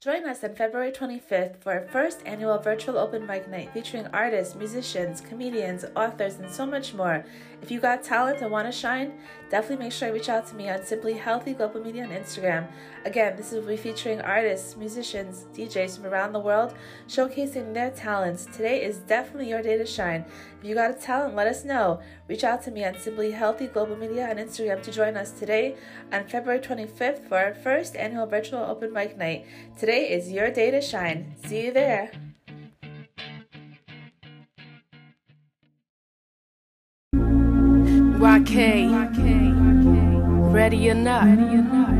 Join us on February 25th for our first annual virtual open mic night featuring artists, musicians, comedians, authors, and so much more. If you got talent and want to shine, definitely make sure you reach out to me on Simply Healthy Global Media on Instagram. Again, this will be featuring artists, musicians, DJs from around the world showcasing their talents. Today is definitely your day to shine. If you got a talent, let us know. Reach out to me on Simply Healthy Global Media on Instagram to join us today on February 25th for our first annual virtual open mic night. Today is your day to shine. See you there. YK, ready or not.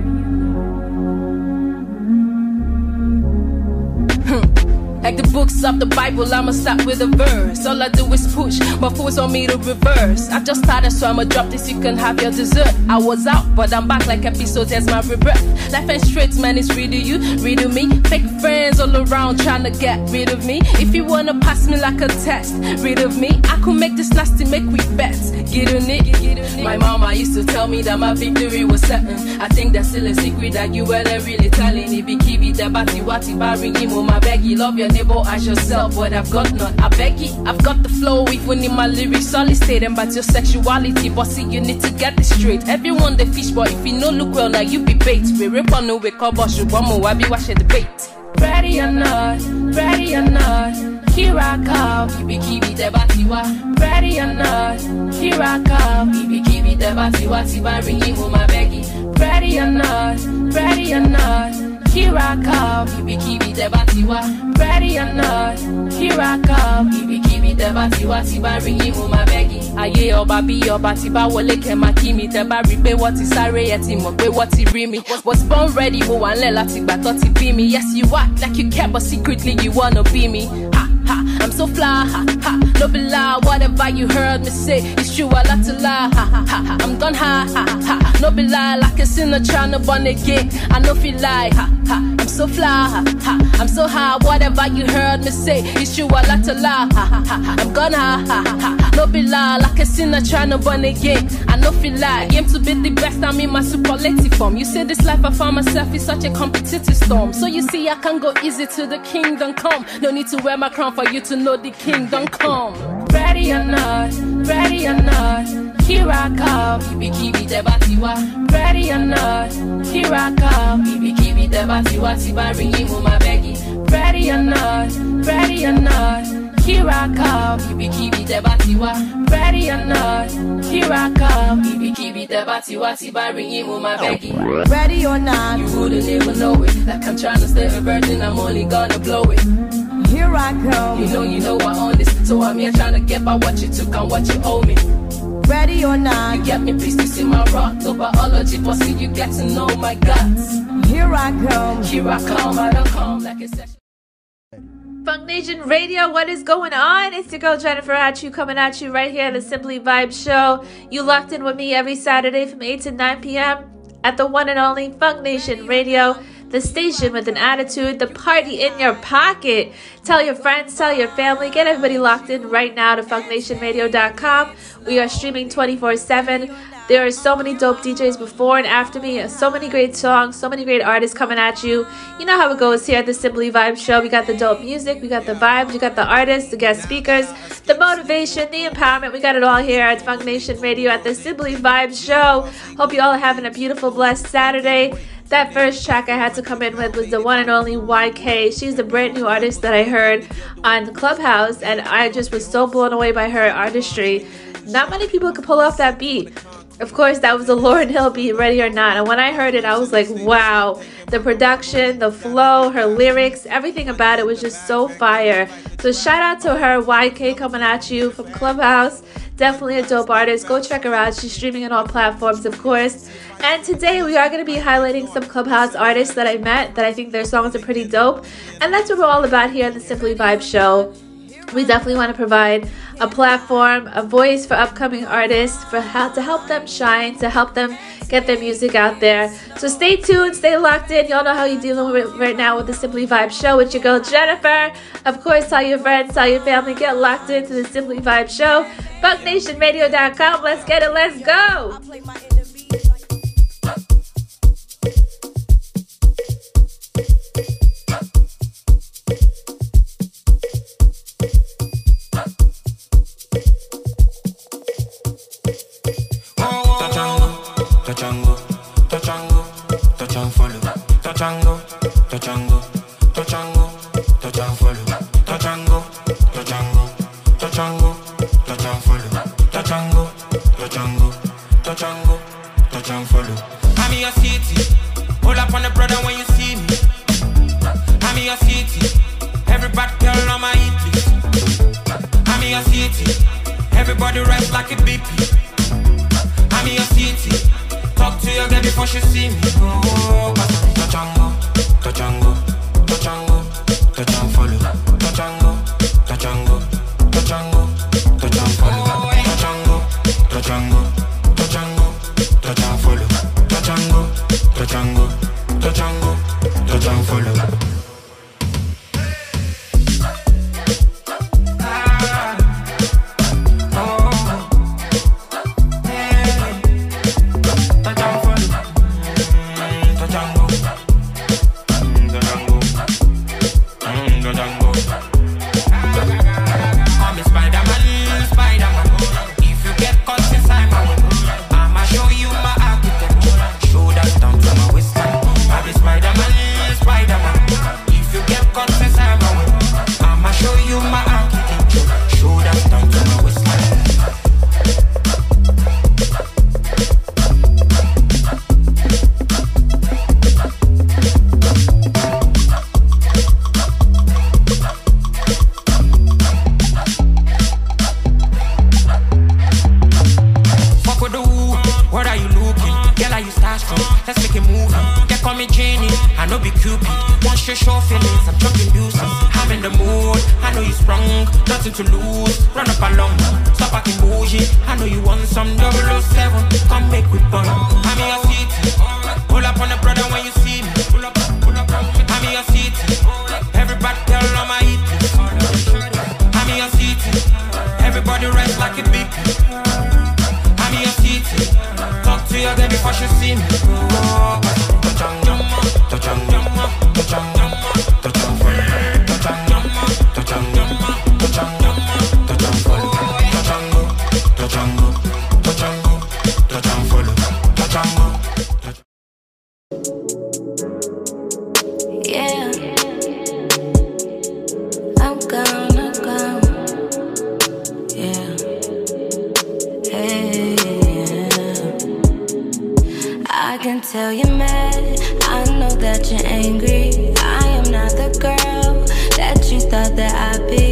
Like the books of the Bible, I'ma start with a verse. All I do is push, but fools on me to reverse. I just started, so I'ma drop this, you can have your dessert. I was out, but I'm back like episodes as my rebirth. Life ain't straight, man, it's to you, real to me. Fake friends all around trying to get rid of me. If you wanna pass me like a test, rid of me. I could make this nasty, make we bet. Get on it. My mama used to tell me that my victory was certain. I think that's still a secret that you weren't really telling. If you keep it, the bati wati, barring him, on my baggy, love your neighbor as yourself, but I've got none. I beg you, I've got the flow, even in my lyrics, all it's stating about your sexuality. But see, you need to get this straight. Everyone the fish, but if you no look well, now you be bait. We rip on the way, cover, should one more, I be watching the bait. Ready or not, ready or not, here I come. Kibi kibi the batiwa. Ready or not, here I come. Kibi kibi the batiwa. Tiba ringi mo my beggy. Ready or not, ready or not, here I come. Kibi kibi the batiwa. Ready or not, here I come. Kibi kibi the batiwa. Tiba ringi mo my beggy. Ayé ọba bí ọba tí bá wọlé kẹ́ máa kí mi tẹ́ bá rí sáré ẹ mọ̀ pé wọ́n ti rí. Was born ready mo wà ńlẹ̀ láti gbà tó ti bí. Yes you act like you care but secretly you wanna be me. I'm so fly, ha ha. No be lie, whatever you heard me say, it's true. I like to lie, ha ha ha. I'm gone high, ha ha. No be lie, like a sinner trying to born again. I know feel like, ha ha. I'm so fly, ha ha. I'm so high, whatever you heard me say, it's true. I like to lie, ha ha ha. I'm gone high, ha ha. ha. No be lie, like a sinner trying to born again. I know feel like, aim to be the best. I'm in my superlative form. You say this life I found myself is such a competitive storm. So you see, I can go easy to the kingdom come. No need to wear my crown for you to know the kingdom come. Ready or not, ready or not, here I come. Kibi kibi the batiwa. Ready or not, here I come. Kibi kibi the batiwa. Tiba ringi mo my beggy. Ready or not, ready or not, here I come. Kibi kibi the batiwa. Ready or not, here I come. Kibi kibi the batiwa. Tiba ringi mo my beggy. Ready or not, You wouldn't even know it. Like I'm trying to stay a virgin, I'm only gonna blow it. Here I come. You know, you know I own this. So I'm here trying to get by what you took and what you owe me. Ready or not, You not, get me pieces see my rock, no biology, but see you get to know my guts. here I come. Here I come, I don't come like a session. Funk Nation Radio, what is going on? It's your girl Jennifer at you, coming at you right here at the Simply Vibe Show. You locked in with me every Saturday from 8 to 9 p.m. at the one and only Funk Nation Radio, the station with an attitude, the party in your pocket. Tell your friends, tell your family, get everybody locked in right now to funknationradio.com. We are streaming 24 7. There are so many dope DJs before and after me, so many great songs, so many great artists coming at you. You know how it goes here at the Simply Vibe Show. We got the dope music, we got the vibes, we got the artists, the guest speakers, the motivation, the empowerment. We got it all here at Funk Nation Radio at the Simply Vibe Show. Hope you all are having a beautiful, blessed Saturday. That first track I had to come in with was the one and only YK. She's a brand new artist that I heard on Clubhouse, and I just was so blown away by her artistry. Not many people could pull off that beat. Of course, that was the Lauryn Hill beat, Ready or Not. And when I heard it, I was like, wow. The production, the flow, her lyrics, everything about it was just so fire. So shout out to her, YK, coming at you from Clubhouse. Definitely a dope artist. Go check her out. She's streaming on all platforms, of course. And today we are going to be highlighting some Clubhouse artists that I met that I think their songs are pretty dope. And that's what we're all about here at the Simply Vibe Show we definitely want to provide a platform, a voice for upcoming artists, for how to help them shine, to help them get their music out there. So stay tuned, stay locked in. Y'all know how you're dealing with right now with the Simply Vibe Show with your girl Jennifer. Of course, tell your friends, tell your family, get locked into the Simply Vibe Show. FunkNationRadio.com. Let's get it. Let's go. Follow. until you're mad. I know that you're angry. I am not the girl that you thought that I'd be.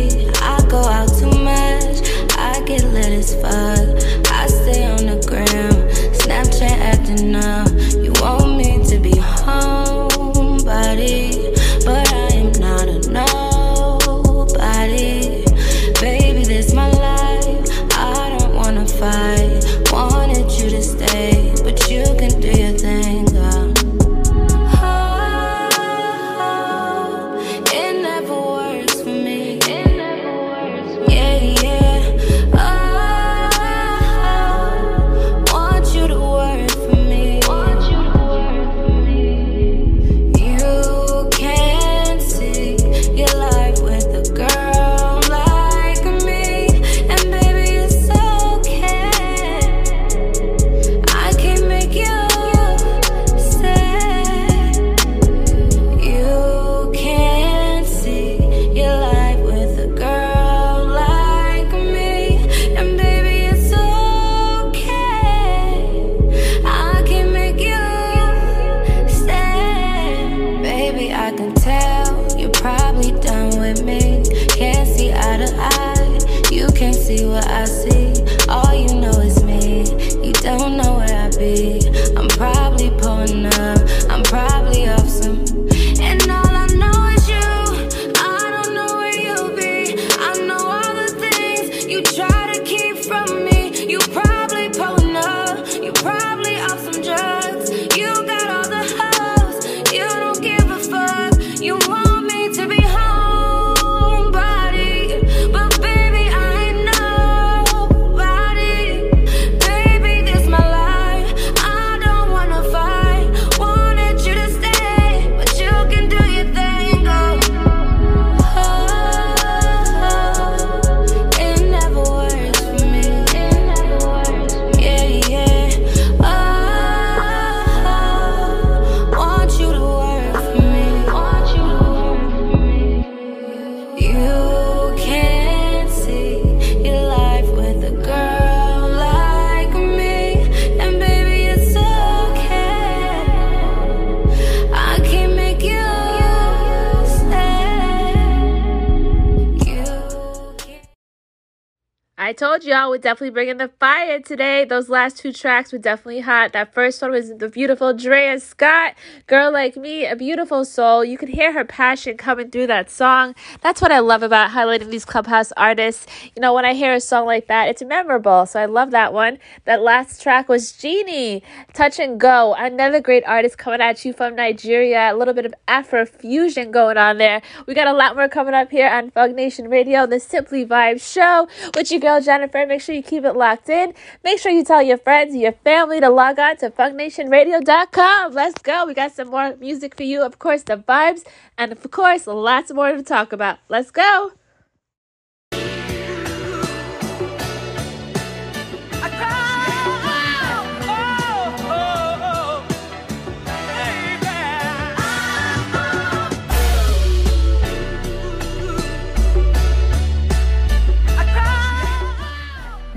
I told y'all we're definitely bringing the fire today. Those last two tracks were definitely hot. That first one was the beautiful Drea Scott, Girl Like Me, a beautiful soul. You could hear her passion coming through that song. That's what I love about highlighting these clubhouse artists. You know, when I hear a song like that, it's memorable. So I love that one. That last track was Genie, Touch and Go, another great artist coming at you from Nigeria. A little bit of Afro fusion going on there. We got a lot more coming up here on Funk Nation Radio, the Simply Vibe Show with you girl Jennifer. Make sure you keep it locked in. Make sure you tell your friends, your family to log on to funknationradio.com. Let's go. We got some more music for you. Of course, the vibes, and of course, lots more to talk about. Let's go.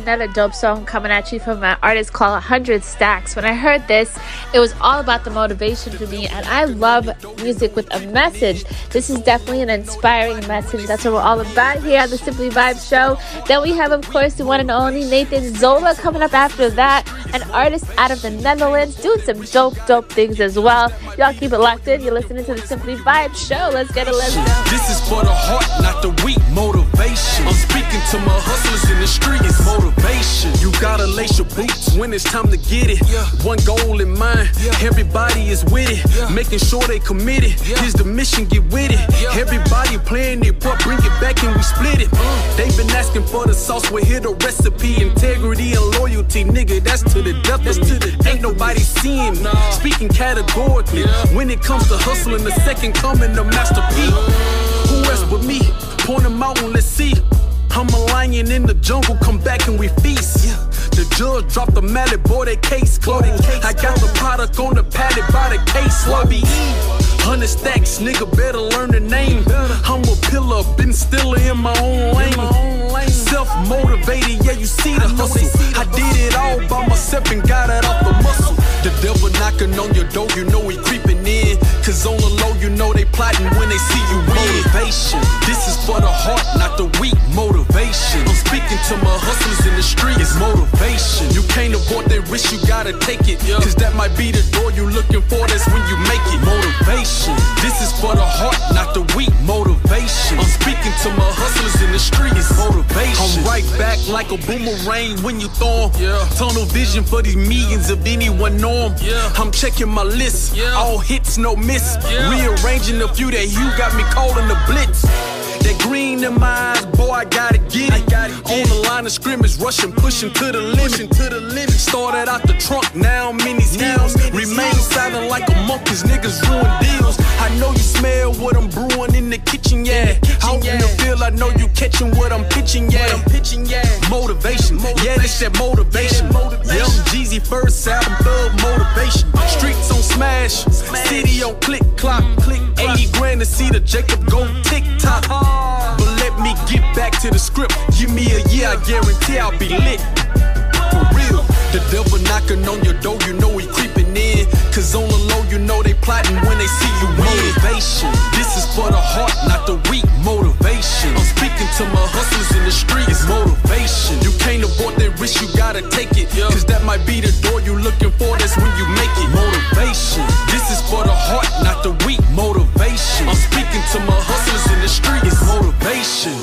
Another dope song coming at you from an artist called 100 Stacks. When I heard this, it was all about the motivation for me, and I love music with a message. This is definitely an inspiring message. That's what we're all about here at the Simply Vibe Show. Then we have, of course, the one and only Nathan Zola coming up after that, an artist out of the Netherlands, doing some dope, dope things as well. Y'all keep it locked in. You're listening to the Simply Vibe Show. Let's get it. Let's go. This is for the heart, not the weak. I'm speaking to my hustlers in the street. It's motivation. You gotta lace your boots when it's time to get it. Yeah. One goal in mind, yeah. everybody is with it. Yeah. Making sure they committed. Here's the mission, get with it. Everybody playing it, but bring it back and we split it. Uh. They've been asking for the sauce, we hear the recipe. Integrity and loyalty, nigga, that's to the death that's. To the Ain't nobody seeing me. Nah. Speaking categorically. When it comes to hustling, the second coming, the Master P. Who else but me? Point them out and let's see. I'm a lion in the jungle, come back and we feast. The judge dropped the mallet, boy, that case closed. I got the product on the pallet by the case lobby. Hundred stacks, nigga better learn the name. I'm a pillar, been stiller in my own lane. Self motivated, yeah, you see the hustle. I did it all by myself and got it off the muscle. The devil knocking on your door, you know he creeping in. Cause on the low, you know they plotting when they see you win. Motivation, this is for the heart, not the weak. Motivation, I'm speaking to my hustlers in the street. It's motivation. You can't avoid that risk, you gotta take it. Cause that might be the door you looking for, that's when you make it. Motivation, this is for the heart, not the weak. Motivation, I'm speaking to my hustlers in the streets. Motivation. I'm right back like a boomerang when you throw 'em. Yeah. Tunnel vision for these millions of anyone know 'em. Yeah. I'm checking my list, yeah. all hits, no miss. Yeah. Rearranging a few that you got me calling the blitz. That green in my eyes, boy, I gotta get it. Gotta get On the line of scrimmage, rushing, pushing to the limit. To the limit. Started out the trunk, now these heels. Remain silent like a monk, cause niggas ruin deals. I know you smell what I'm brewing in the kitchen, yeah. Out in the field, I know you catching what I'm pitching, yeah. I'm pitching, yeah. Motivation, yeah, this that motivation. Yeah, I'm Jeezy first album, thug motivation. Oh. Streets on smash, city on mm-hmm. click clock, click 80 grand to see the Jacob go tick tock. But let me get back to the script. Give me a year, I guarantee I'll be lit. For real. The devil knocking on your door, you know he creeping in. Cause on the low, you know they plotting when they see you win. Motivation. This is for the heart, not the weak. Motivation. I'm speaking to my hustlers in the street. It's motivation. You can't avoid that risk, you gotta take it. Cause that might be the door you looking for, that's when you make it. Motivation. This is for the heart, not the weak. Motivation. I'm speaking to my hustlers in the street. It's motivation.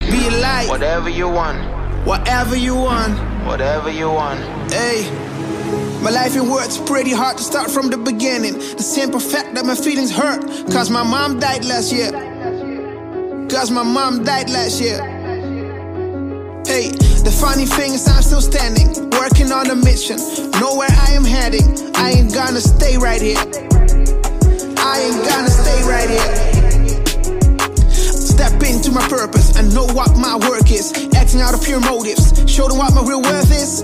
Be a light. Whatever you want. Whatever you want. Whatever you want. Hey. My life in words pretty hard to start from the beginning. The simple fact that my feelings hurt. Cause my mom died last year. Cause my mom died last year. Hey, the funny thing is I'm still standing, working on a mission. Know where I am heading. I ain't gonna stay right here. I ain't gonna stay right here. Step into my purpose and know what my work is. Acting out of pure motives, show them what my real worth is.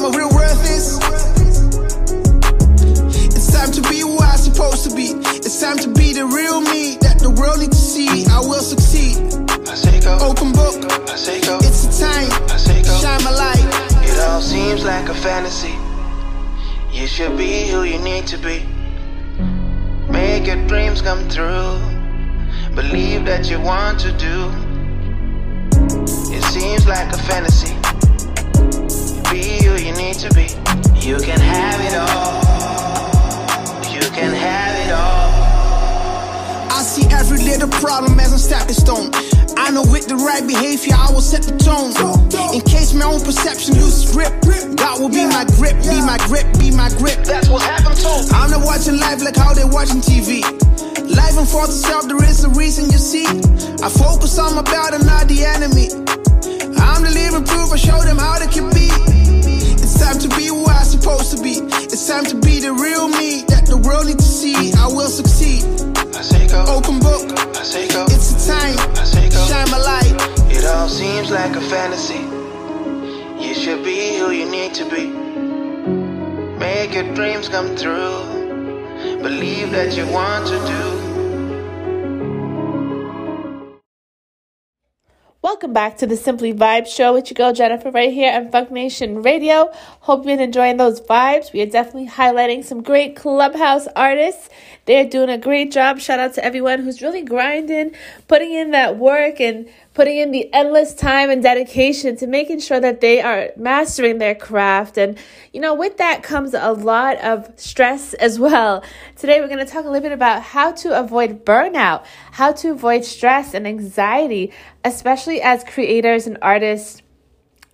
Hey, show them my real worth is. It's time to be who I'm supposed to be. It's time to be the real me that the world needs to see. I will succeed. I say go. Open book. I say go. It's the time. I say go. Shine my light. It all seems like a fantasy. You should be who you need to be. Make your dreams come true. Believe that you want to do. It seems like a fantasy. Be who you need to be. You can have it all. You can have it all. I see every little problem as a stepping stone. I know with the right behavior, I will set the tone. In case my own perception loses grip, God will be my grip, be my grip, be my grip. That's what happened to I'm not watching life like how they watching TV. Life unfolds itself, there is a reason you see. I focus on my battle, not the enemy. I'm the living proof, I show them how they can be. It's time to be who I'm supposed to be. It's time to be the real me that the world needs to see. I will succeed. I say go. Open book, I say go. it's a time. I say go. Shine my light. It all seems like a fantasy. You should be who you need to be. Make your dreams come true. Believe that you want to do. Welcome back to the Simply Vibe Show with your girl Jennifer right here on Funk Nation Radio. Hope you've been enjoying those vibes. We are definitely highlighting some great clubhouse artists. They're doing a great job. Shout out to everyone who's really grinding, putting in that work and putting in the endless time and dedication to making sure that they are mastering their craft. And, you know, with that comes a lot of stress as well. Today, we're going to talk a little bit about how to avoid burnout, how to avoid stress and anxiety, especially as creators and artists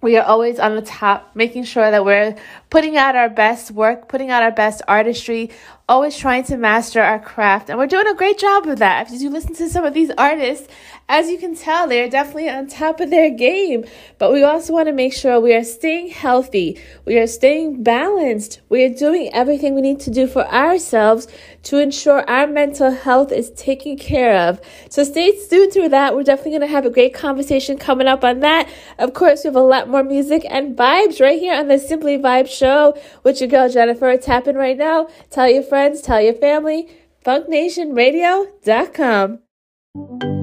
we are always on the top, making sure that we're putting out our best work, putting out our best artistry, always trying to master our craft. And we're doing a great job of that. If you listen to some of these artists, as you can tell, they're definitely on top of their game. But we also want to make sure we are staying healthy, we are staying balanced, we are doing everything we need to do for ourselves to ensure our mental health is taken care of. So stay tuned to that. We're definitely going to have a great conversation coming up on that. Of course, we have a lot more music and vibes right here on the Simply Vibe Show with your girl Jennifer. Tap in right now. Tell your friends, tell your family. FunkNationRadio.com.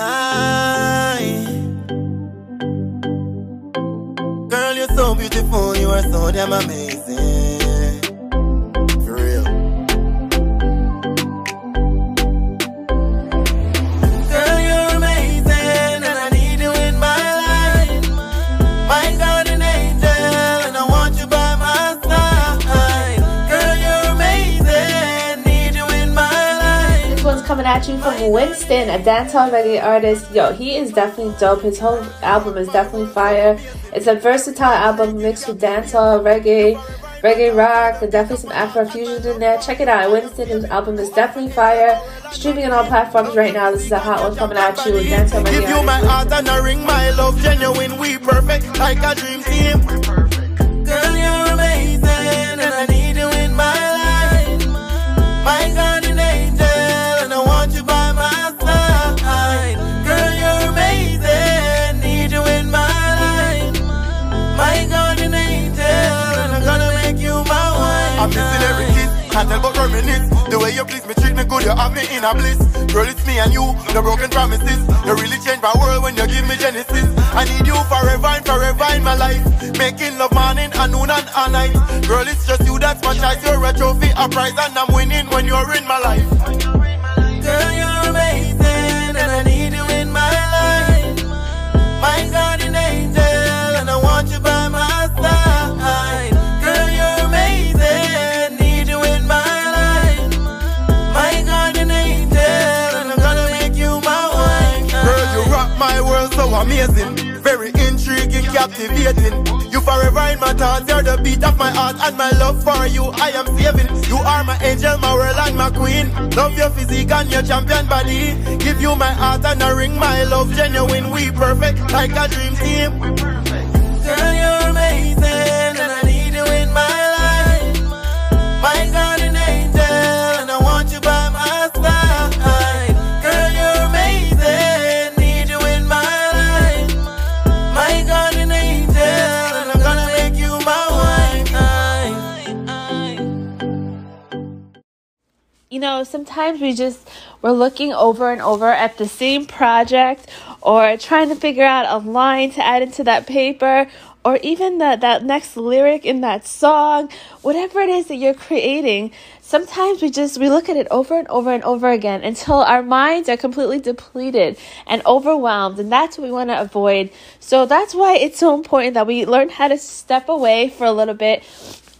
Aye. Girl, you're so beautiful, you are so damn amazing. At you from Winston, a dancehall reggae artist. Yo, he is definitely dope. His whole album is definitely fire. It's a versatile album mixed with dancehall, reggae, reggae rock, and definitely some Afro fusion in there. Check it out. Winston, his album is definitely fire. Streaming on all platforms right now. This is a hot one coming at you with dancehall reggae. Give you my heart and a ring, my love, genuine, we perfect, like a dream team. Girl, you're amazing, and I need you in my life. My guardian The way you please me, treat me good, you have me in a bliss. Girl, it's me and you, no broken promises. You really change my world when you give me Genesis. I need you forever and forever in my life. Making love morning and noon and all night. Girl, it's just you that's my choice. You're a trophy, a prize, and I'm winning when you're in my life. For you I am saving. You are my angel, my world, and my queen. Love your physique and your champion body. Give you my heart and a ring, my love, genuine, we perfect, like a dream team. Know, sometimes we just we're looking over and over at the same project or trying to figure out a line to add into that paper or even the, that next lyric in that song, whatever it is that you're creating, sometimes we just we look at it over and over and over again until our minds are completely depleted and overwhelmed and that's what we want to avoid. So that's why it's so important that we learn how to step away for a little bit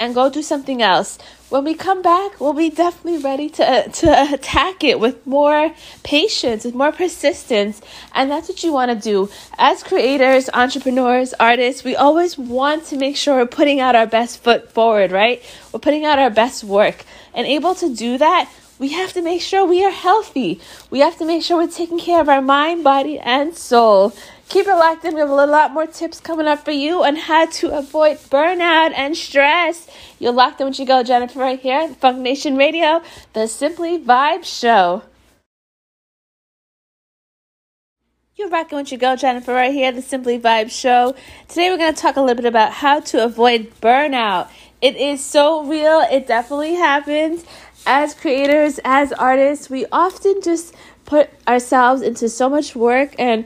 and go do something else when we come back, we'll be definitely ready to, to attack it with more patience, with more persistence. And that's what you want to do. As creators, entrepreneurs, artists, we always want to make sure we're putting out our best foot forward, right? We're putting out our best work. And able to do that, we have to make sure we are healthy. We have to make sure we're taking care of our mind, body, and soul. Keep it locked in. We have a lot more tips coming up for you on how to avoid burnout and stress. You're locked in when you go, Jennifer right here Funk Nation Radio, the Simply Vibe Show. You're rocking with your girl Jennifer right here, the Simply Vibe Show. Today we're going to talk a little bit about how to avoid burnout. It is so real. It definitely happens. As creators, as artists, we often just put ourselves into so much work and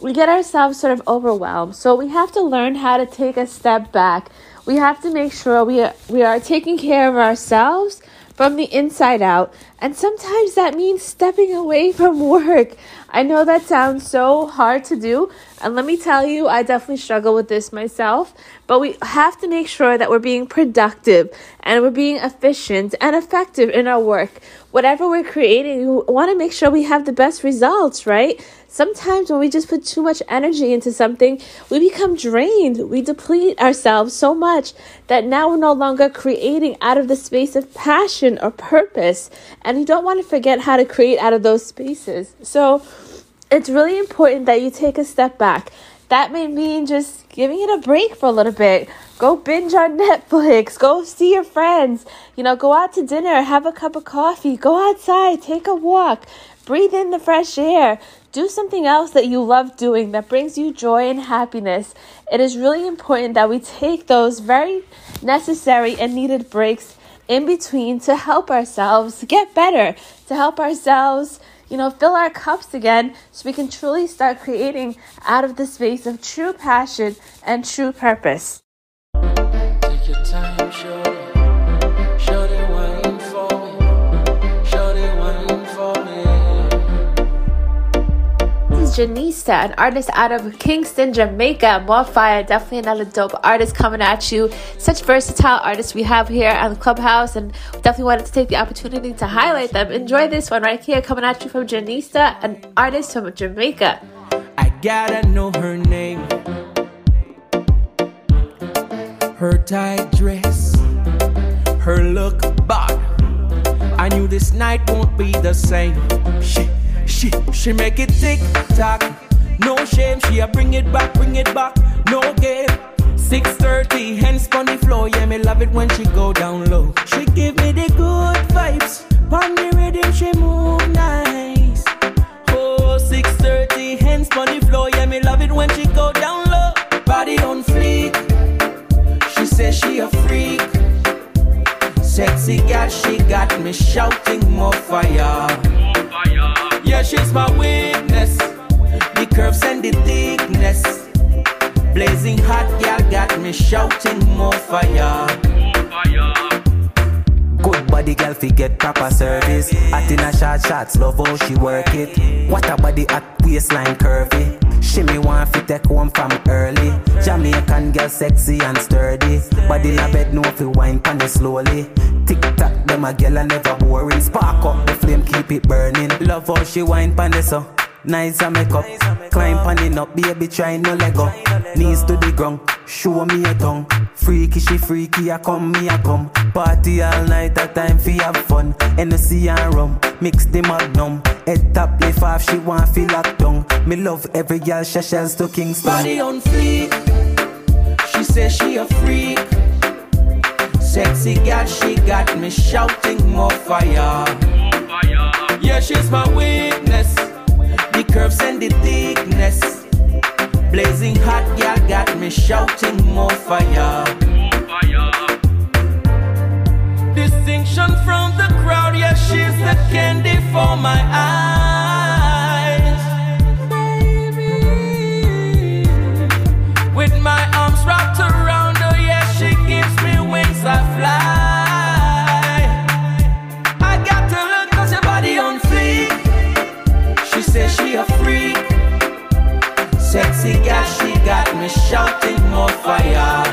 we get ourselves sort of overwhelmed. So we have to learn how to take a step back. We have to make sure we are, we are taking care of ourselves from the inside out. And sometimes that means stepping away from work. I know that sounds so hard to do. And let me tell you, I definitely struggle with this myself. But we have to make sure that we're being productive and we're being efficient and effective in our work. Whatever we're creating, we want to make sure we have the best results, right? Sometimes when we just put too much energy into something, we become drained. We deplete ourselves so much that now we're no longer creating out of the space of passion or purpose. And you don't want to forget how to create out of those spaces. So it's really important that you take a step back. That may mean just giving it a break for a little bit. Go binge on Netflix. Go see your friends. You know, go out to dinner, have a cup of coffee, go outside, take a walk, breathe in the fresh air. Do something else that you love doing that brings you joy and happiness. It is really important that we take those very necessary and needed breaks in between to help ourselves get better, to help ourselves, you know, fill our cups again so we can truly start creating out of the space of true passion and true purpose. Janista, an artist out of Kingston, Jamaica. More fire, definitely another dope artist coming at you. Such versatile artists we have here on the Clubhouse, and definitely wanted to take the opportunity to highlight them. Enjoy this one right here, coming at you from Janista, an artist from Jamaica. I gotta know her name, her tight dress, her look, but I knew this night won't be the same. Shit. She, she make it tick tock. No shame, she a bring it back, bring it back. No game. 6:30, hands on the floor. Yeah, me love it when she go down low. She give me the good vibes. On the rhythm, she move nice. Oh, 6:30, hands on the floor. Yeah, me love it when she go down low. Body on fleek. She says she a freak. Sexy girl, she got me shouting more fire. Yeah, she's my witness. The curves and the thickness. Blazing hot, girl, got me shouting more fire. Good body, girl, fi get proper service. At in a short shots, love how she work it. What a body at waistline curvy. She me want fi take home from early. Jamaican girl, sexy and sturdy. Body in a bed, no fi wine pan slowly. Tick tock, them a girl a never boring. Spark up the flame, keep it burning. Love how she wine pan so. Nice and make up. Climb pan up, baby, try no leg up. Knees to the ground, show me a tongue. Freaky, she freaky, I come, me I come. Party all night, a time fi have fun. Energy and rum, mix the magnum. Head top, lift off, she want feel locked down. Me love every girl, she shells to Kingston. Body on fleek, she says she a freak. Sexy girl, she got me shouting more fire. Yeah, she's my witness. The curves and the thickness. Blazing hot, girl, got me shouting more fire. Distinction from the crowd, yeah, she's the candy for my eyes. shouting more fire.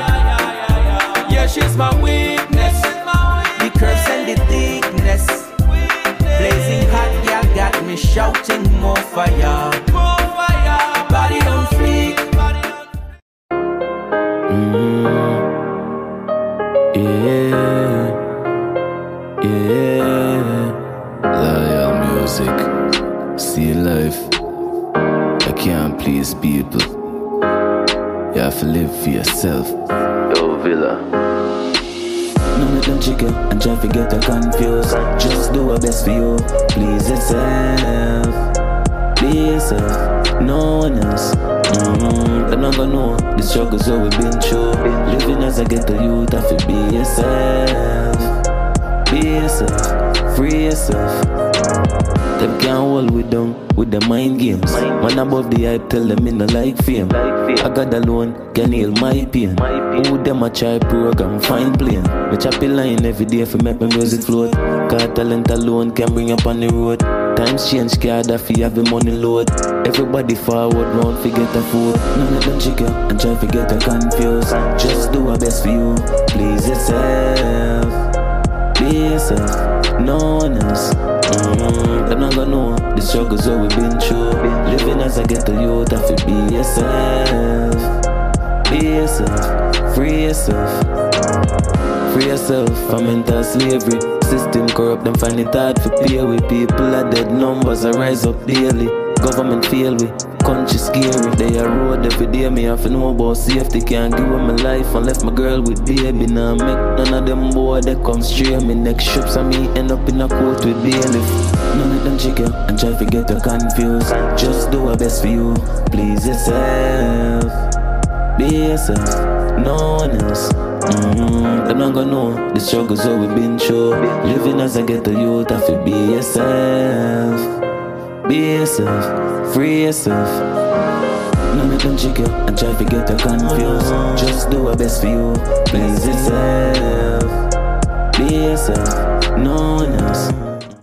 Yeah, she's my weakness. The curves and the thickness. Blazing hot, yeah, got me shouting more fire. Body on fleek. Mm. Yeah. To live for yourself. Yo, Villa. None of them chicken and try to get her confused. Just do our best for you. Please yourself. Be yourself. No one else. Mm-hmm. They're not gonna know the struggles that we've been through. Living as a ghetto youth, have to be yourself. Be yourself. Free yourself. Them can't hold we down with the mind games. Man above the hype, tell them in the like fame. I got alone, can heal my pain. Who them a try program, fine playing. Me choppy line every day for make my music float. Cause talent alone can bring up on the road. Times change, card if you have the money load. Everybody forward, round forget the food. None of them chicken and try to get her confused. Just do our best for you, please yourself. Yourself, no one else. Mm-hmm. They're not gonna know the struggles that we've been through. Living as I get ghetto youth, have to be yourself. Be yourself, free yourself. Free yourself from mental slavery. System corrupt, them find it hard to pay with people. Are dead numbers, I rise up daily. Government fail we, country scary. They are road every day, me have to know about safety. Can't give up my life and left my girl with baby. Now make none of them boy that come straight. Me next trips and me end up in a court with bailiff. None of them chicken and try to get her confused. Just do our best for you, please yourself. Be yourself, no one else. Mm-hmm. Them not gonna know the struggles that we've been through. Living as I get a ghetto youth, have to be yourself. Be yourself, free yourself. None of them chicken and try to get her confused. Just do our best for you, please yourself. Be yourself, no one else.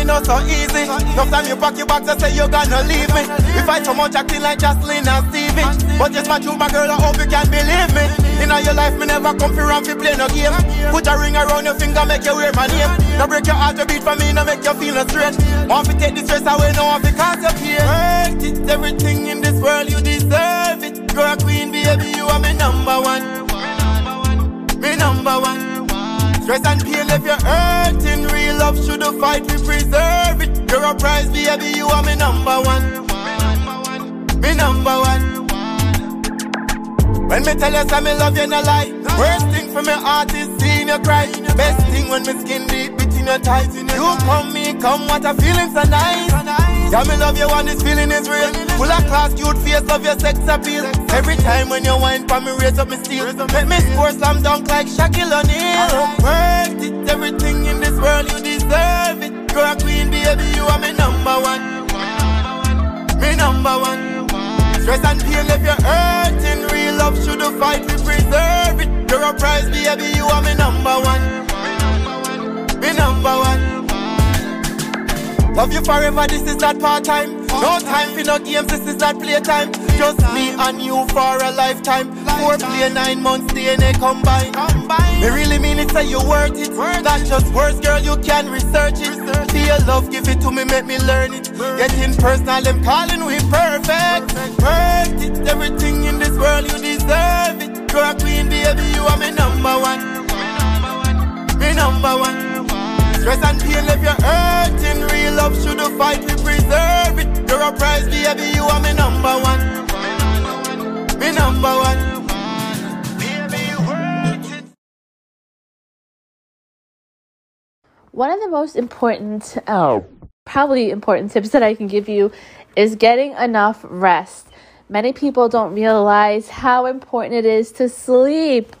Me not so easy. No time you pack your bags and say you're gonna leave me. We fight so much acting like Jocelyn and Stevie. But just my truth, my girl, I hope you can believe me. In all your life, me never come for to play no game. Put a ring around your finger, make you wear my name. No break your heart to beat for me, no make you feel no stress. Want to take the stress away, no want to cause your pain. Worth it, everything in this world, you deserve it. You're a queen, baby, you are my number one. Me number one. Stress and pain if you're hurting. Real love should have fight to preserve it. You're a prize, baby, you are my number one. Me number one. When me tell you say me love you, no lie. Worst thing for me heart is seeing you cry. Best thing when me skin deep between your thighs. You come, me come, what a feeling so nice. Yeah, me love you and this feeling is real. Full of class, cute face, love your sex appeal. Every time when you whine for me, raise up me steel. Make me score slam dunk like Shaquille O'Neal. Worth it, everything in this world you deserve it. You're a queen, baby, you are my number one. Me number one. Stress and pain if you're hurting. Real love should fight to preserve it. You're a prize, baby, you are my number one. Me number one. Love you forever, this is not part time. No time for no games, this is not playtime. Just me and you for a lifetime. Four play nine months, DNA combine. Me really mean it, say you worth it. Not just words, girl, you can research it. See your love, give it to me, make me learn it. Getting personal, them calling we perfect. Worth it, everything in this world, you deserve it. You're a queen, baby, you are my number one. Me number one. Stress and pain you're hurting. Real love should fight to preserve it. You're a prize, baby, you are my number one. Me number one. One of the most important, oh, probably important tips that I can give you is getting enough rest. Many people don't realize how important it is to sleep.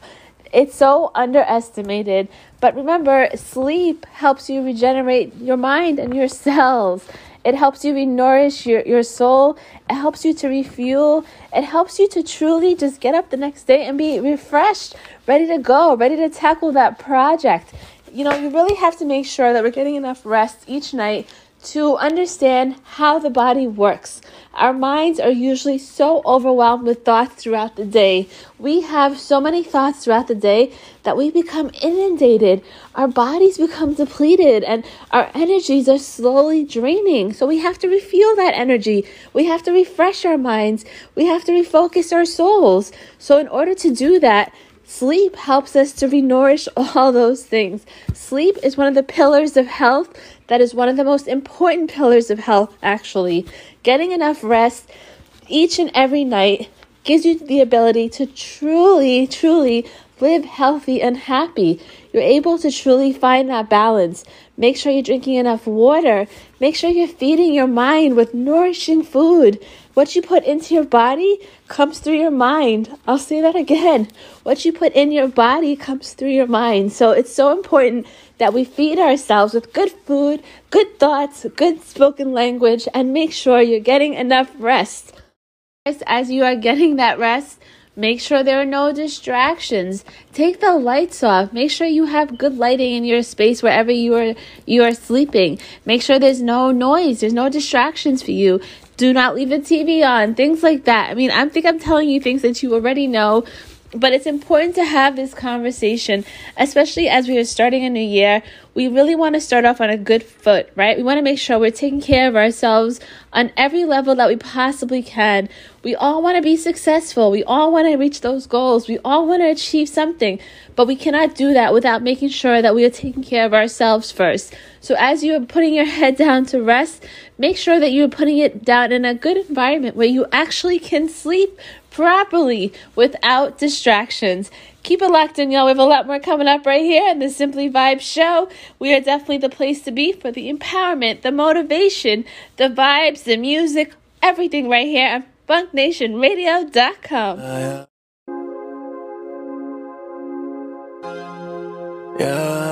It's so underestimated. But remember, sleep helps you regenerate your mind and your cells. It helps you re-nourish your, your soul. It helps you to refuel. It helps you to truly just get up the next day and be refreshed, ready to go, ready to tackle that project. You know, you really have to make sure that we're getting enough rest each night to understand how the body works. Our minds are usually so overwhelmed with thoughts throughout the day. We have so many thoughts throughout the day that we become inundated. Our bodies become depleted and our energies are slowly draining. So we have to refuel that energy. We have to refresh our minds. We have to refocus our souls. So, in order to do that, Sleep helps us to renourish all those things. Sleep is one of the pillars of health. That is one of the most important pillars of health, actually. Getting enough rest each and every night gives you the ability to truly, truly live healthy and happy. You're able to truly find that balance. Make sure you're drinking enough water. Make sure you're feeding your mind with nourishing food. What you put into your body comes through your mind. I'll say that again. What you put in your body comes through your mind. So it's so important that we feed ourselves with good food, good thoughts, good spoken language, and make sure you're getting enough rest. As you are getting that rest, Make sure there are no distractions. Take the lights off. Make sure you have good lighting in your space wherever you are you are sleeping. Make sure there's no noise, there's no distractions for you. Do not leave the TV on. Things like that. I mean, I think I'm telling you things that you already know, but it's important to have this conversation, especially as we are starting a new year. We really want to start off on a good foot, right? We want to make sure we're taking care of ourselves on every level that we possibly can. We all want to be successful. We all want to reach those goals. We all want to achieve something, but we cannot do that without making sure that we are taking care of ourselves first. So, as you are putting your head down to rest, make sure that you're putting it down in a good environment where you actually can sleep properly without distractions. Keep it locked in, y'all. We have a lot more coming up right here in the Simply Vibe Show. We are definitely the place to be for the empowerment, the motivation, the vibes, the music, everything right here on FunkNationRadio.com. Uh, yeah, yeah,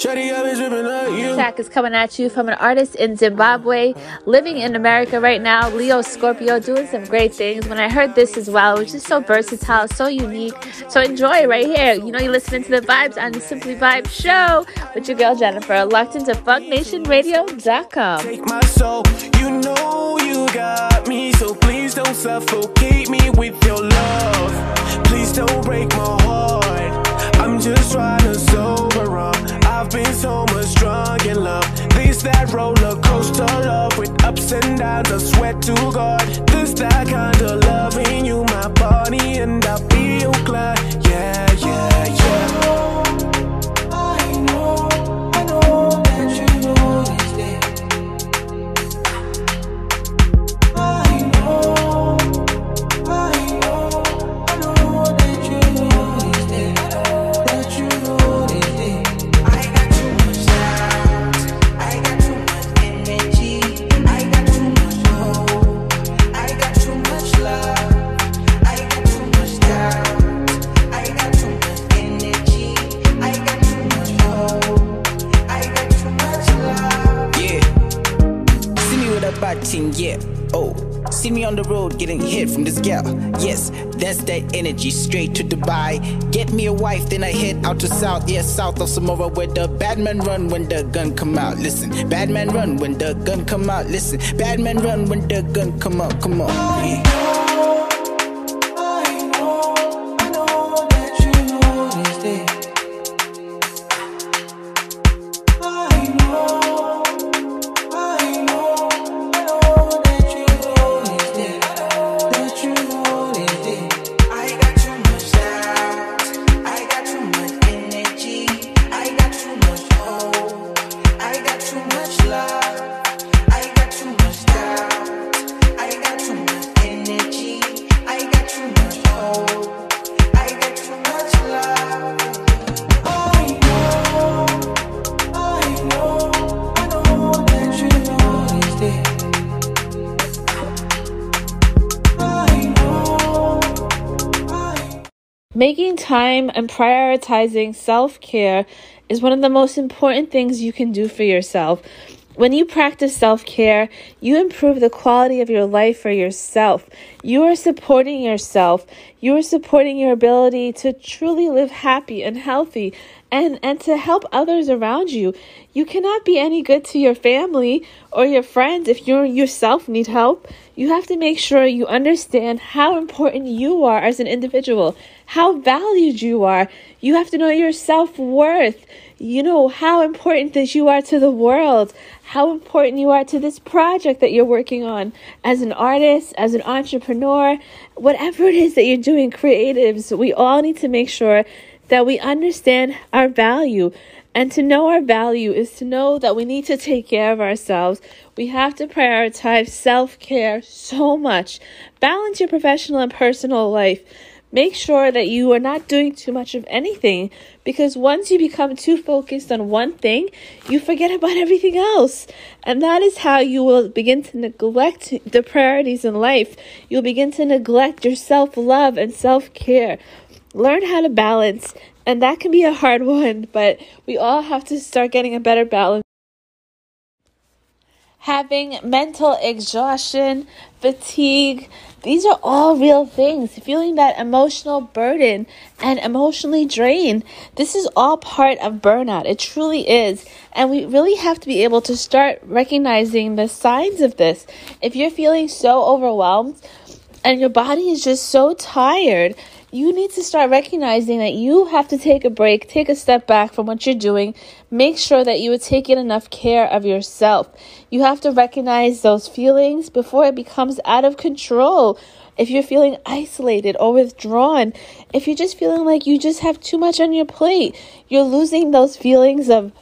Track is coming at you from an artist in Zimbabwe, living in America right now, Leo Scorpio, doing some great things. When I heard this as well, it was just so versatile, so unique. So enjoy right here. You know, you're listening to the vibes on the Simply Vibe Show with your girl Jennifer, locked into FunkNationRadio.com. Take my soul, you know you got me, so please don't suffocate me with your love. Please don't break my heart. I'm just trying to sober up. I've been so much drunk in love. This that roller coaster love with ups and downs. I sweat to God, this that kind of loving you, my body, and I feel glad. Yeah, yeah, yeah. Me with a bad thing, yeah. Oh. See me on the road getting hit from this gal. Yes, that's that energy straight to Dubai. Get me a wife, then I head out to south. Yeah, south of Samora where the bad men run when the gun come out. Listen, bad men run when the gun come out. Listen, bad men run when the gun come out. Come on. Yeah. Time and prioritizing self care is one of the most important things you can do for yourself. When you practice self care, you improve the quality of your life for yourself. You are supporting yourself. You are supporting your ability to truly live happy and healthy and, and to help others around you. You cannot be any good to your family or your friends if you yourself need help. You have to make sure you understand how important you are as an individual, how valued you are. You have to know your self worth. You know how important that you are to the world, how important you are to this project that you're working on as an artist, as an entrepreneur, whatever it is that you're doing, creatives. We all need to make sure that we understand our value. And to know our value is to know that we need to take care of ourselves. We have to prioritize self care so much. Balance your professional and personal life. Make sure that you are not doing too much of anything because once you become too focused on one thing, you forget about everything else. And that is how you will begin to neglect the priorities in life. You'll begin to neglect your self love and self care. Learn how to balance, and that can be a hard one, but we all have to start getting a better balance having mental exhaustion, fatigue. These are all real things. Feeling that emotional burden and emotionally drained. This is all part of burnout. It truly is. And we really have to be able to start recognizing the signs of this. If you're feeling so overwhelmed and your body is just so tired, you need to start recognizing that you have to take a break, take a step back from what you're doing, make sure that you are taking enough care of yourself. You have to recognize those feelings before it becomes out of control. If you're feeling isolated or withdrawn, if you're just feeling like you just have too much on your plate, you're losing those feelings of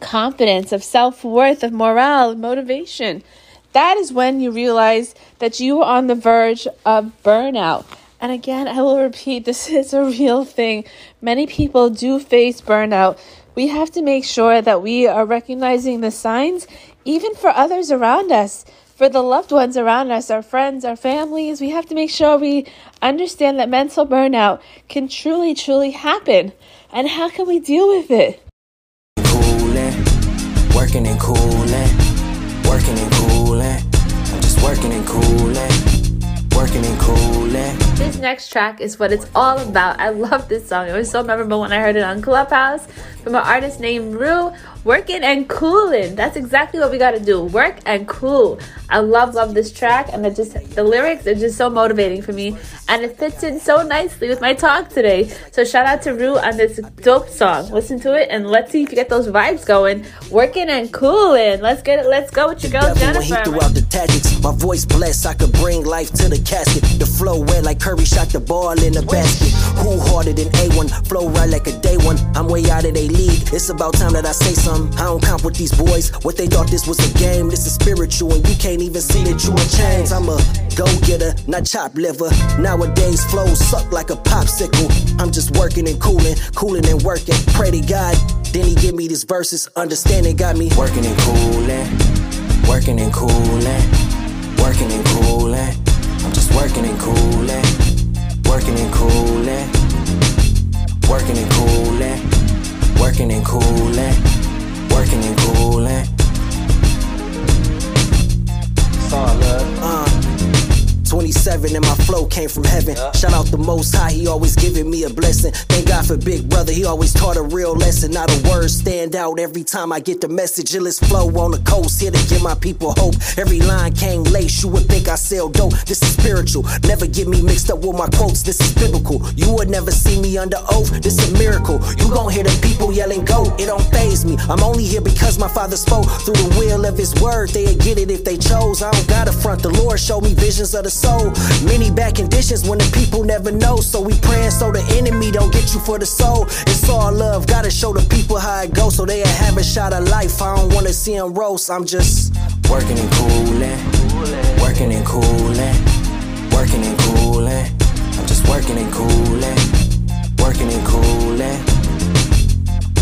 confidence, of self worth, of morale, motivation. That is when you realize that you are on the verge of burnout. And again, I will repeat this is a real thing. Many people do face burnout. We have to make sure that we are recognizing the signs, even for others around us, for the loved ones around us, our friends, our families. We have to make sure we understand that mental burnout can truly, truly happen. And how can we deal with it? Working and cooling, working and cooling. I'm just working and cooling, next track is what it's all about. I love this song. It was so memorable when I heard it on Clubhouse from an artist named Rue. Working and cooling. That's exactly what we got to do. Work and cool. I love, love this track, and it just the lyrics are just so motivating for me, and it fits in so nicely with my talk today. So shout out to Rue on this dope song. Listen to it, and let's see if you get those vibes going. Working and cooling. Let's get it. Let's go with your girl Jennifer. He threw out the tactics, my voice blessed, I could bring life to the casket. The flow wet like Curry shot the ball in the basket. Who harder than A1? Flow right like a day one. I'm way out of their league. It's about time that I say something. I don't count with these boys. What they thought this was a game. This is spiritual, and you can't even see that you in chains. I'm a go getter, not chop liver. Nowadays, flows suck like a popsicle. I'm just working and cooling, cooling and working. Pray to God, then he give me these verses. Understanding got me working and cooling, working and cooling, working and cooling. I'm just working and cooling, working and cooling, working and cooling, working and cooling, working and cooling. It's all love. Uh. 27 and my flow came from heaven. Shout out the most high, he always giving me a blessing. Thank God for Big Brother, he always taught a real lesson. Not a word stand out every time I get the message. Illest flow on the coast, here to give my people hope. Every line came lace, you would think I sell dope. This is spiritual, never get me mixed up with my quotes. This is biblical. You would never see me under oath, this a miracle. You gon' hear the people yelling go, it don't phase me. I'm only here because my father spoke through the will of his word. They'd get it if they chose. I don't gotta front, the Lord showed me visions of the soul. Many bad conditions when the people never know. So we praying so the enemy don't get you for the soul. It's all love, gotta show the people how it goes so they have a shot of life. I don't wanna see them roast. I'm just working and cooling, working and cooling, working and cooling. I'm just working and cooling, working and cooling,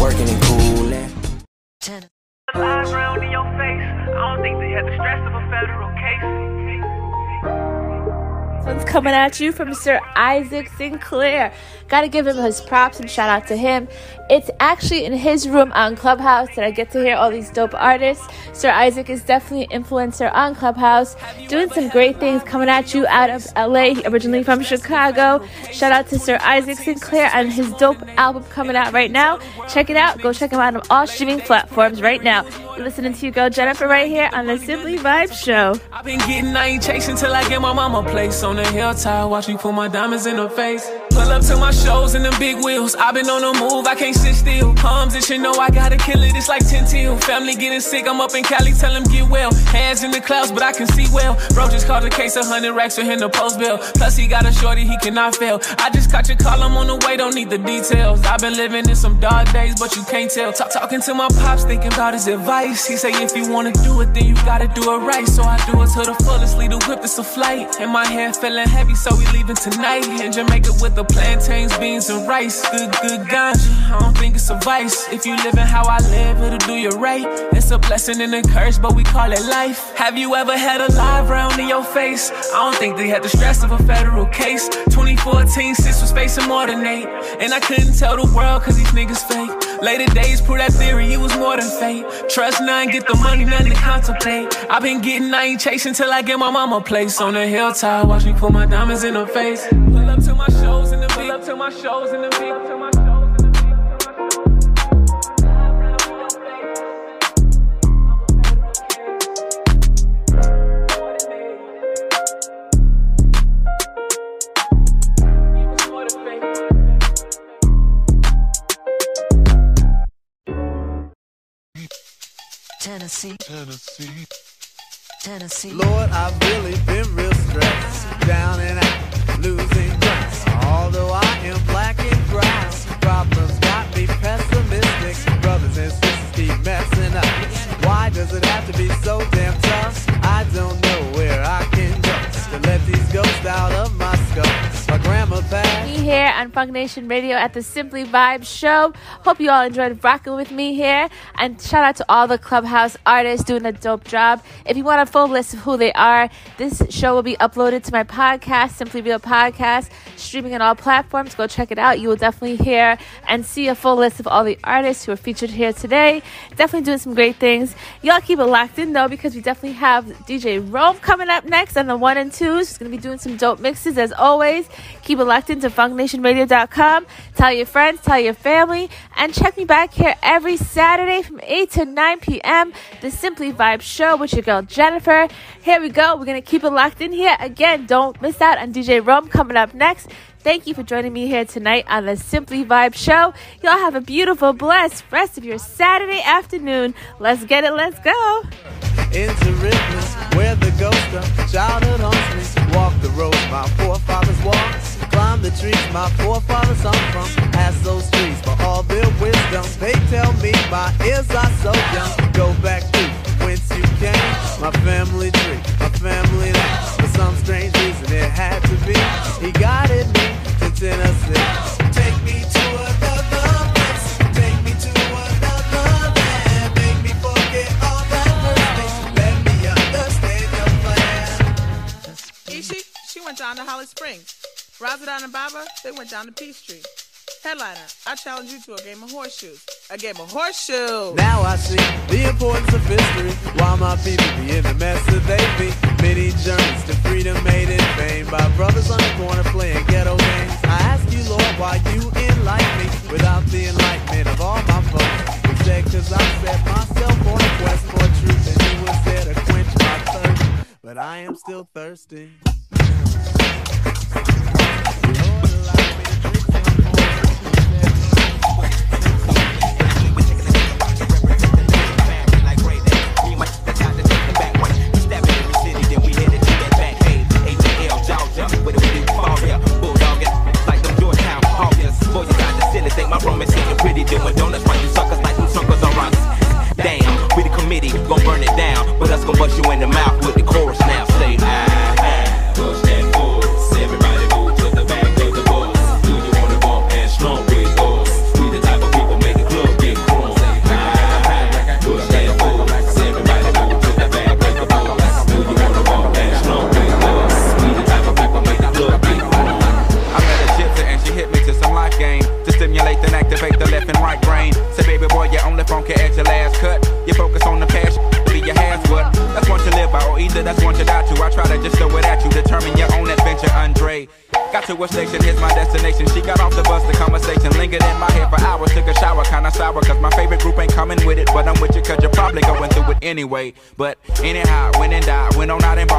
working and cooling. Round in your face. I don't think they had the stress of a federal. One's coming at you from Sir Isaac Sinclair. Gotta give him his props and shout out to him. It's actually in his room on Clubhouse that I get to hear all these dope artists. Sir Isaac is definitely an influencer on Clubhouse, doing some great things coming at you out of LA, originally from Chicago. Shout out to Sir Isaac Sinclair and his dope album coming out right now. Check it out. Go check him out on all streaming platforms right now. You're listening to you, Go Jennifer right here on the Simply Vibe Show. I've been getting, I ain't chasing till I get my mama place on the hilltop. Watch me put my diamonds in her face. Pull up to my shows in them big wheels. I've been on the move, I can't sit still. Palms that you know I gotta kill it, it's like 10 till. Family getting sick, I'm up in Cali, tell them get well. Hands in the clouds, but I can see well. Bro just called a case of 100 racks for him to post bill. Plus, he got a shorty, he cannot fail. I just caught your call, I'm on the way, don't need the details. I've been living in some dark days, but you can't tell. Talk, talking to my pops, thinking about his advice. He say, if you wanna do it, then you gotta do it right. So I do it to the fullest, lead the whip, it's a flight. And my head feeling heavy, so we leaving tonight. In Jamaica with the plantains, beans, and rice. Good, good ganja, I don't think it's a vice. If you living how I live, it'll do you right. It's a blessing and a curse, but we call it life. Have you ever had a live round in your face? I don't think they had the stress of a federal case. 2014, sis was facing more than eight. And I couldn't tell the world cause these niggas fake. Later days prove that theory, it was more than fate. Trust none, get the money, nothing to contemplate. I've been getting, I ain't chasing till I get my mama place on the hilltop. Watch me put my diamonds in her face. Pull up to my shows in the Pull up to my shows in the big. To my Tennessee, Tennessee. Tennessee. Lord, I've really been real stressed. Down and out, losing grass. Although I am black and brown, problems got me pessimistic. Brothers and sisters keep messing up. Why does it have to be so damn tough? I don't know where I can go to let these ghosts out of my skull. Me here on Funk Nation Radio at the Simply Vibe Show. Hope you all enjoyed rocking with me here. And shout out to all the Clubhouse artists doing a dope job. If you want a full list of who they are, this show will be uploaded to my podcast, Simply Real Podcast, streaming on all platforms. Go check it out. You will definitely hear and see a full list of all the artists who are featured here today. Definitely doing some great things. Y'all keep it locked in though, because we definitely have DJ Rome coming up next on the one and twos. He's gonna be doing some dope mixes as always. Keep it locked into funknationradio.com. Tell your friends, tell your family, and check me back here every Saturday from 8 to 9 p.m. The Simply Vibe Show with your girl Jennifer. Here we go. We're gonna keep it locked in here. Again, don't miss out on DJ Rome coming up next. Thank you for joining me here tonight on the Simply Vibe Show. Y'all have a beautiful, blessed rest of your Saturday afternoon. Let's get it, let's go. Into rhythms where the ghost of childhood haunts me. Walk the road my forefathers walked, climb the trees my forefathers hung from. Ask those trees for all their wisdom. They tell me my ears are so young. Go back to whence you came, my family tree, my family name. For some strange reason it had to be. He guided me to Tennessee. Holly Springs. Razadon and Baba, they went down to Peachtree. Headliner, I challenge you to a game of horseshoes. A game of horseshoes. Now I see the importance of history. Why my people be in the mess that they be. Many journeys to freedom made in vain by brothers on the corner playing ghetto games. I ask you, Lord, why you enlighten me without the enlightenment of all my folks. Cause I set myself on a quest for truth and you was there to quench my thirst. But I am still thirsty. Doing donuts while you suckers like them suckers on rocks. Damn, we the committee, gon' burn it down, but us gon' bust you in the mouth with the chorus now. And just throw it at you. Determine your own adventure, Andre. Got to a station, here's my destination. She got off the bus, the conversation lingered in my head for hours. Took a shower, kinda sour, cause my favorite group ain't coming with it. But I'm with you, cause you're probably going through it anyway. But anyhow, went and died, went on out and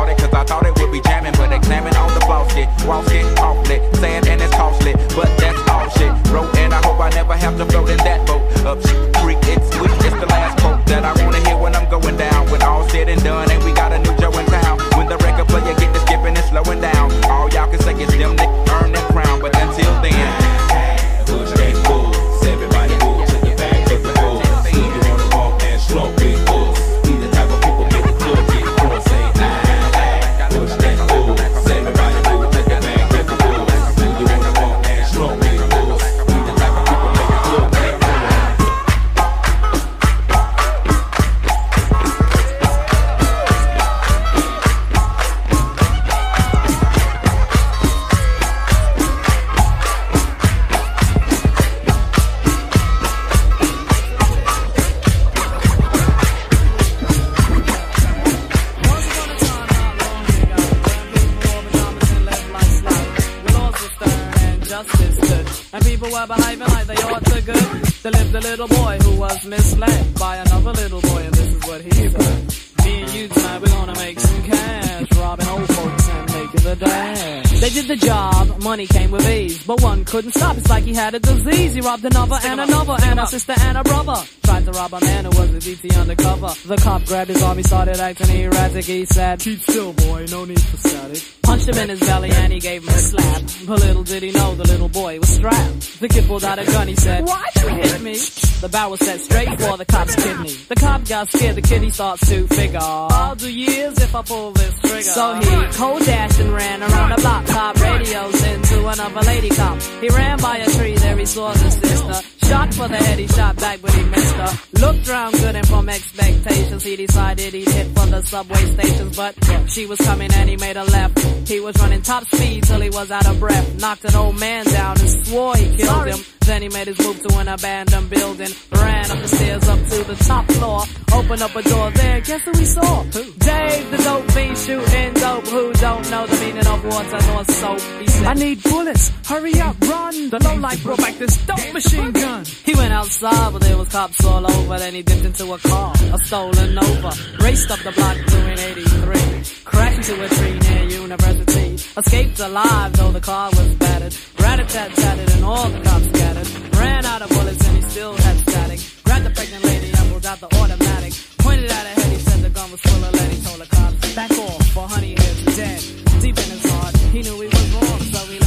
arm, he started acting. He said, "Keep still, boy, no need for static." Punched him in his belly and he gave him a slap. But little did he know the little boy was strapped. The kid pulled out a gun, he said, Why'd you hit me? The barrel set straight for the cop's kidney. The cop got scared, the kid he starts to figure. I'll do years if I pull this trigger. So he cold dashed and ran around the block, top radios into another lady cop. He ran by a tree, there he saw his sister. Shot for the head, he shot back, but he missed her. Looked round good and from expectations, he decided he'd hit for the subway stations. But she was coming and he made a left. He was running top speed till he was out of breath. Knocked an old man down and swore he killed Sorry. him. Then he made his move to an abandoned building. Ran up the stairs up to the top floor. Opened up a door there. Guess who he saw? Dave, the dope fiend shooting dope. Who don't know the meaning of water nor soap? He said, I need bullets. Hurry up, run. The low light brought back this dope machine gun. He went outside, but there was cops all over. Then he dipped into a car, a stolen Nova. Raced up the block doing 83. Crashed into a tree near University. Escaped alive, though the car was battered. Rat-a-tat-tatted and all the cops scattered. Ran out of bullets and he still had static. Grabbed the pregnant lady and pulled out the automatic. Pointed at her head, he said the gun was full of lead. He told the cops, back off, for honey head's dead. Deep in his heart, he knew he was wrong, so he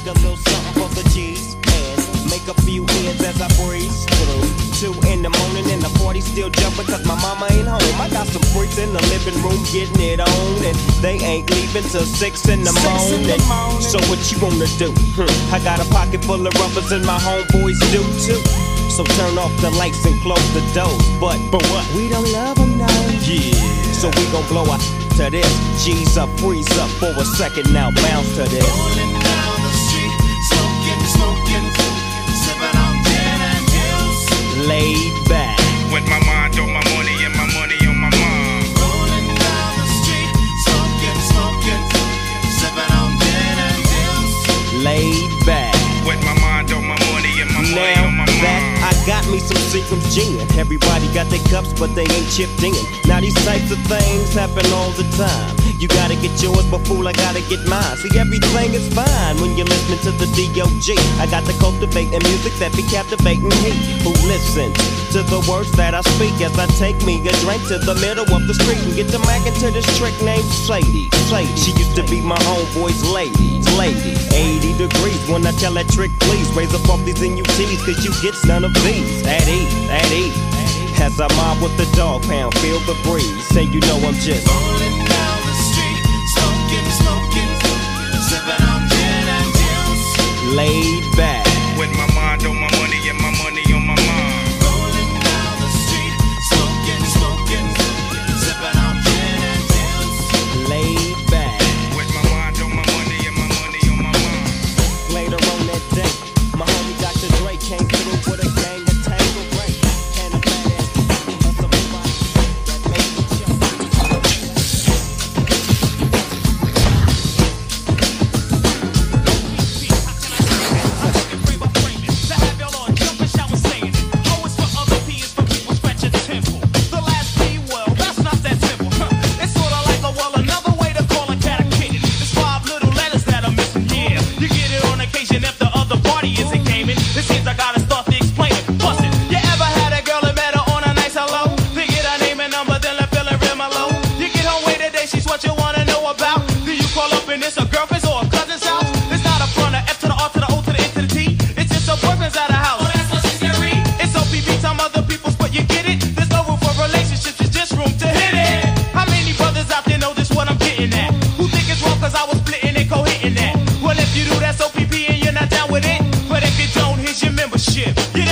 Kick a little something for the G's and make a few ends as I breeze through. Two in the morning and the party still jumping cause my mama ain't home. I got some freaks in the living room getting it on and they ain't leaving till six in the morning. So what you wanna do? Hmm, I got a pocket full of rubbers and my homeboys do too. So turn off the lights and close the doors. But but what? We don't love them now. Yeah. So we gon' blow out to this. G's up, freeze up for a second now. Bounce to this. Laid back. With my mind on me some Seagram's gin. Everybody got their cups, but they ain't chipped in. Now these types of things happen all the time. You gotta get yours, but fool, I gotta get mine. See, everything is fine when you're listening to the D.O.G. I got the cultivating music that be captivating he who listens to the words that I speak as I take me a drink to the middle of the street and get the Mac into this trick named Sadie. Sadie. She used to be my homeboy's lady. Lady. 80 degrees when I tell that trick, please raise up off these NUTs, cause you get none of these. At ease, at ease. As I mob with the dog pound, feel the breeze. Say you know I'm just Rolling down the street, smoking, smoking, sipping on gin and juice. laid back. With my mind on Yeah. Get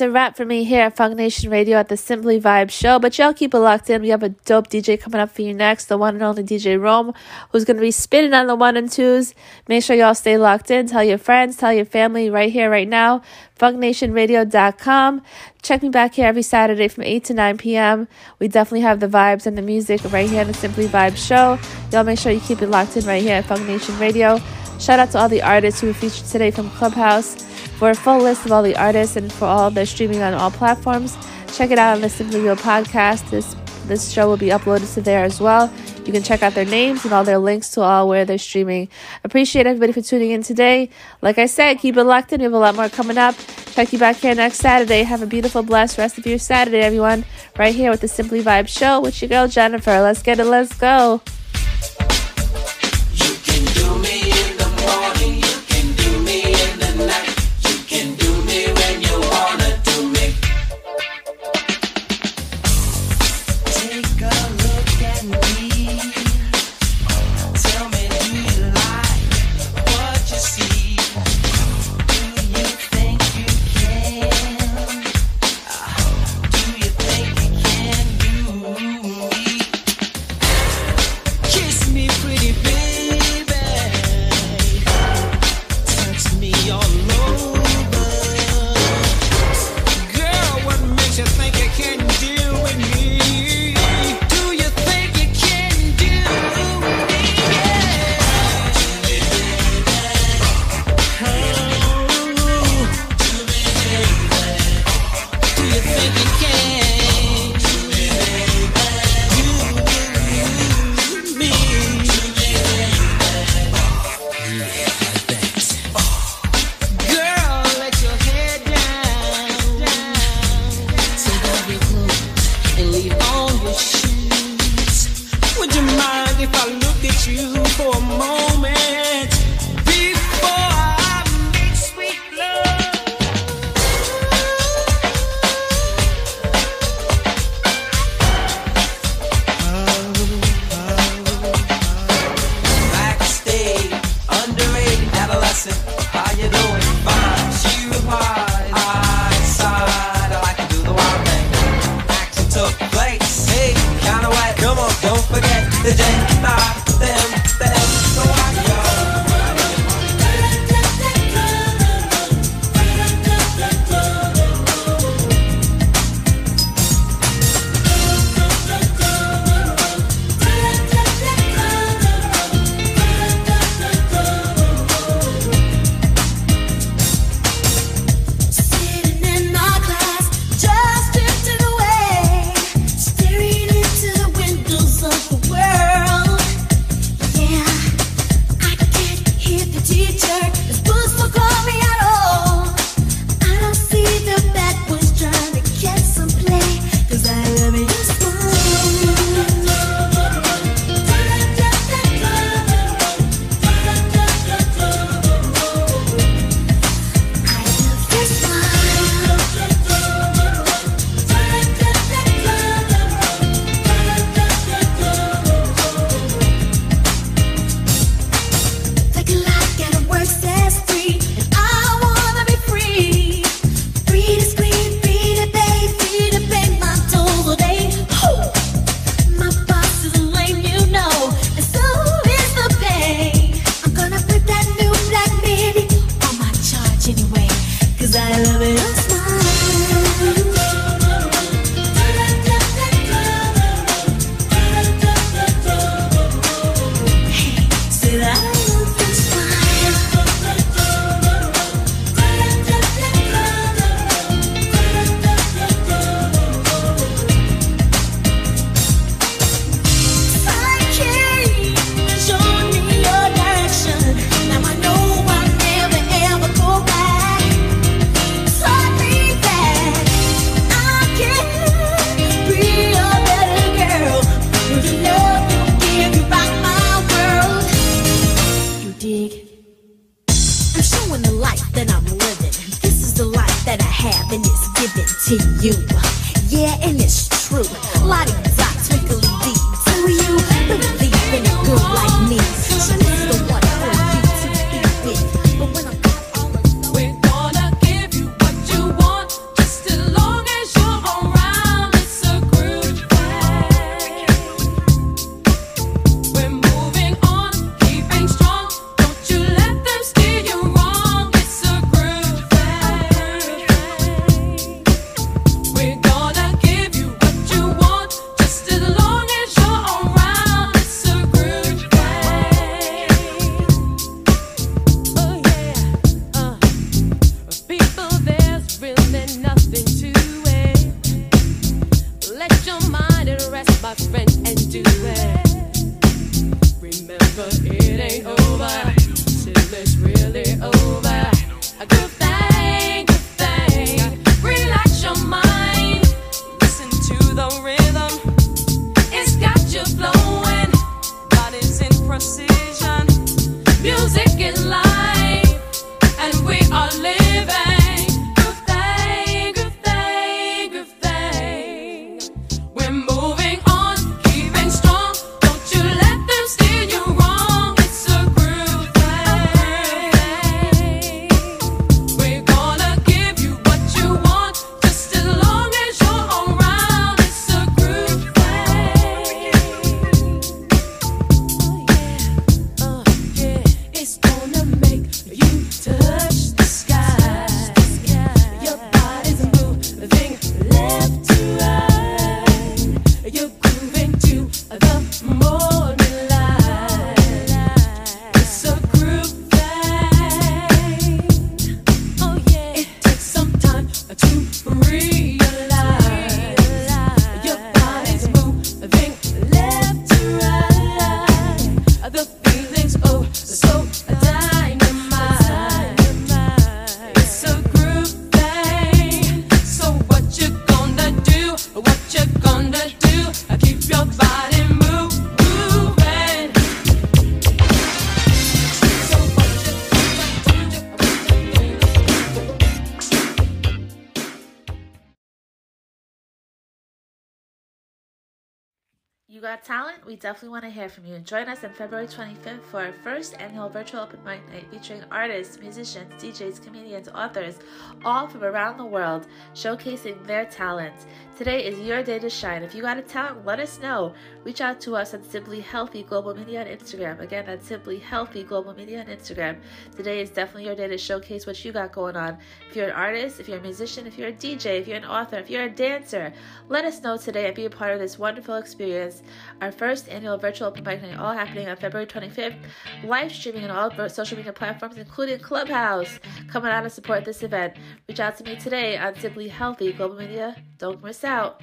It's a wrap for me here at Funk Nation Radio at the Simply Vibe Show. But y'all keep it locked in. We have a dope DJ coming up for you next, the one and only DJ Rome, who's going to be spinning on the one and twos. Make sure y'all stay locked in. Tell your friends, tell your family right here, right now. FunkNationRadio.com. Check me back here every Saturday from 8 to 9 p.m. We definitely have the vibes and the music right here on the Simply Vibe Show. Y'all make sure you keep it locked in right here at Funk Nation Radio. Shout out to all the artists who were featured today from Clubhouse. For a full list of all the artists and for all their streaming on all platforms, check it out on the Simply Real podcast. This this show will be uploaded to there as well. You can check out their names and all their links to all where they're streaming. Appreciate everybody for tuning in today. Like I said, keep it locked in. We have a lot more coming up. Check you back here next Saturday. Have a beautiful, blessed rest of your Saturday, everyone. Right here with the Simply Vibe Show with your girl Jennifer. Let's get it. Let's go. We definitely want to hear from you. Join us on February 25th for our first annual virtual open mic night featuring artists, musicians, DJs, comedians, authors, all from around the world, showcasing their talents. Today is your day to shine. If you got a talent, let us know. Reach out to us at Simply Healthy Global Media on Instagram. Again, that's Simply Healthy Global Media on Instagram. Today is definitely your day to showcase what you got going on. If you're an artist, if you're a musician, if you're a DJ, if you're an author, if you're a dancer, let us know today and be a part of this wonderful experience. Our first annual virtual open mic night, all happening on February 25th, live streaming on all of social media platforms, including Clubhouse. Come on out and support this event. Reach out to me today on Simply Healthy Global Media. Don't miss out.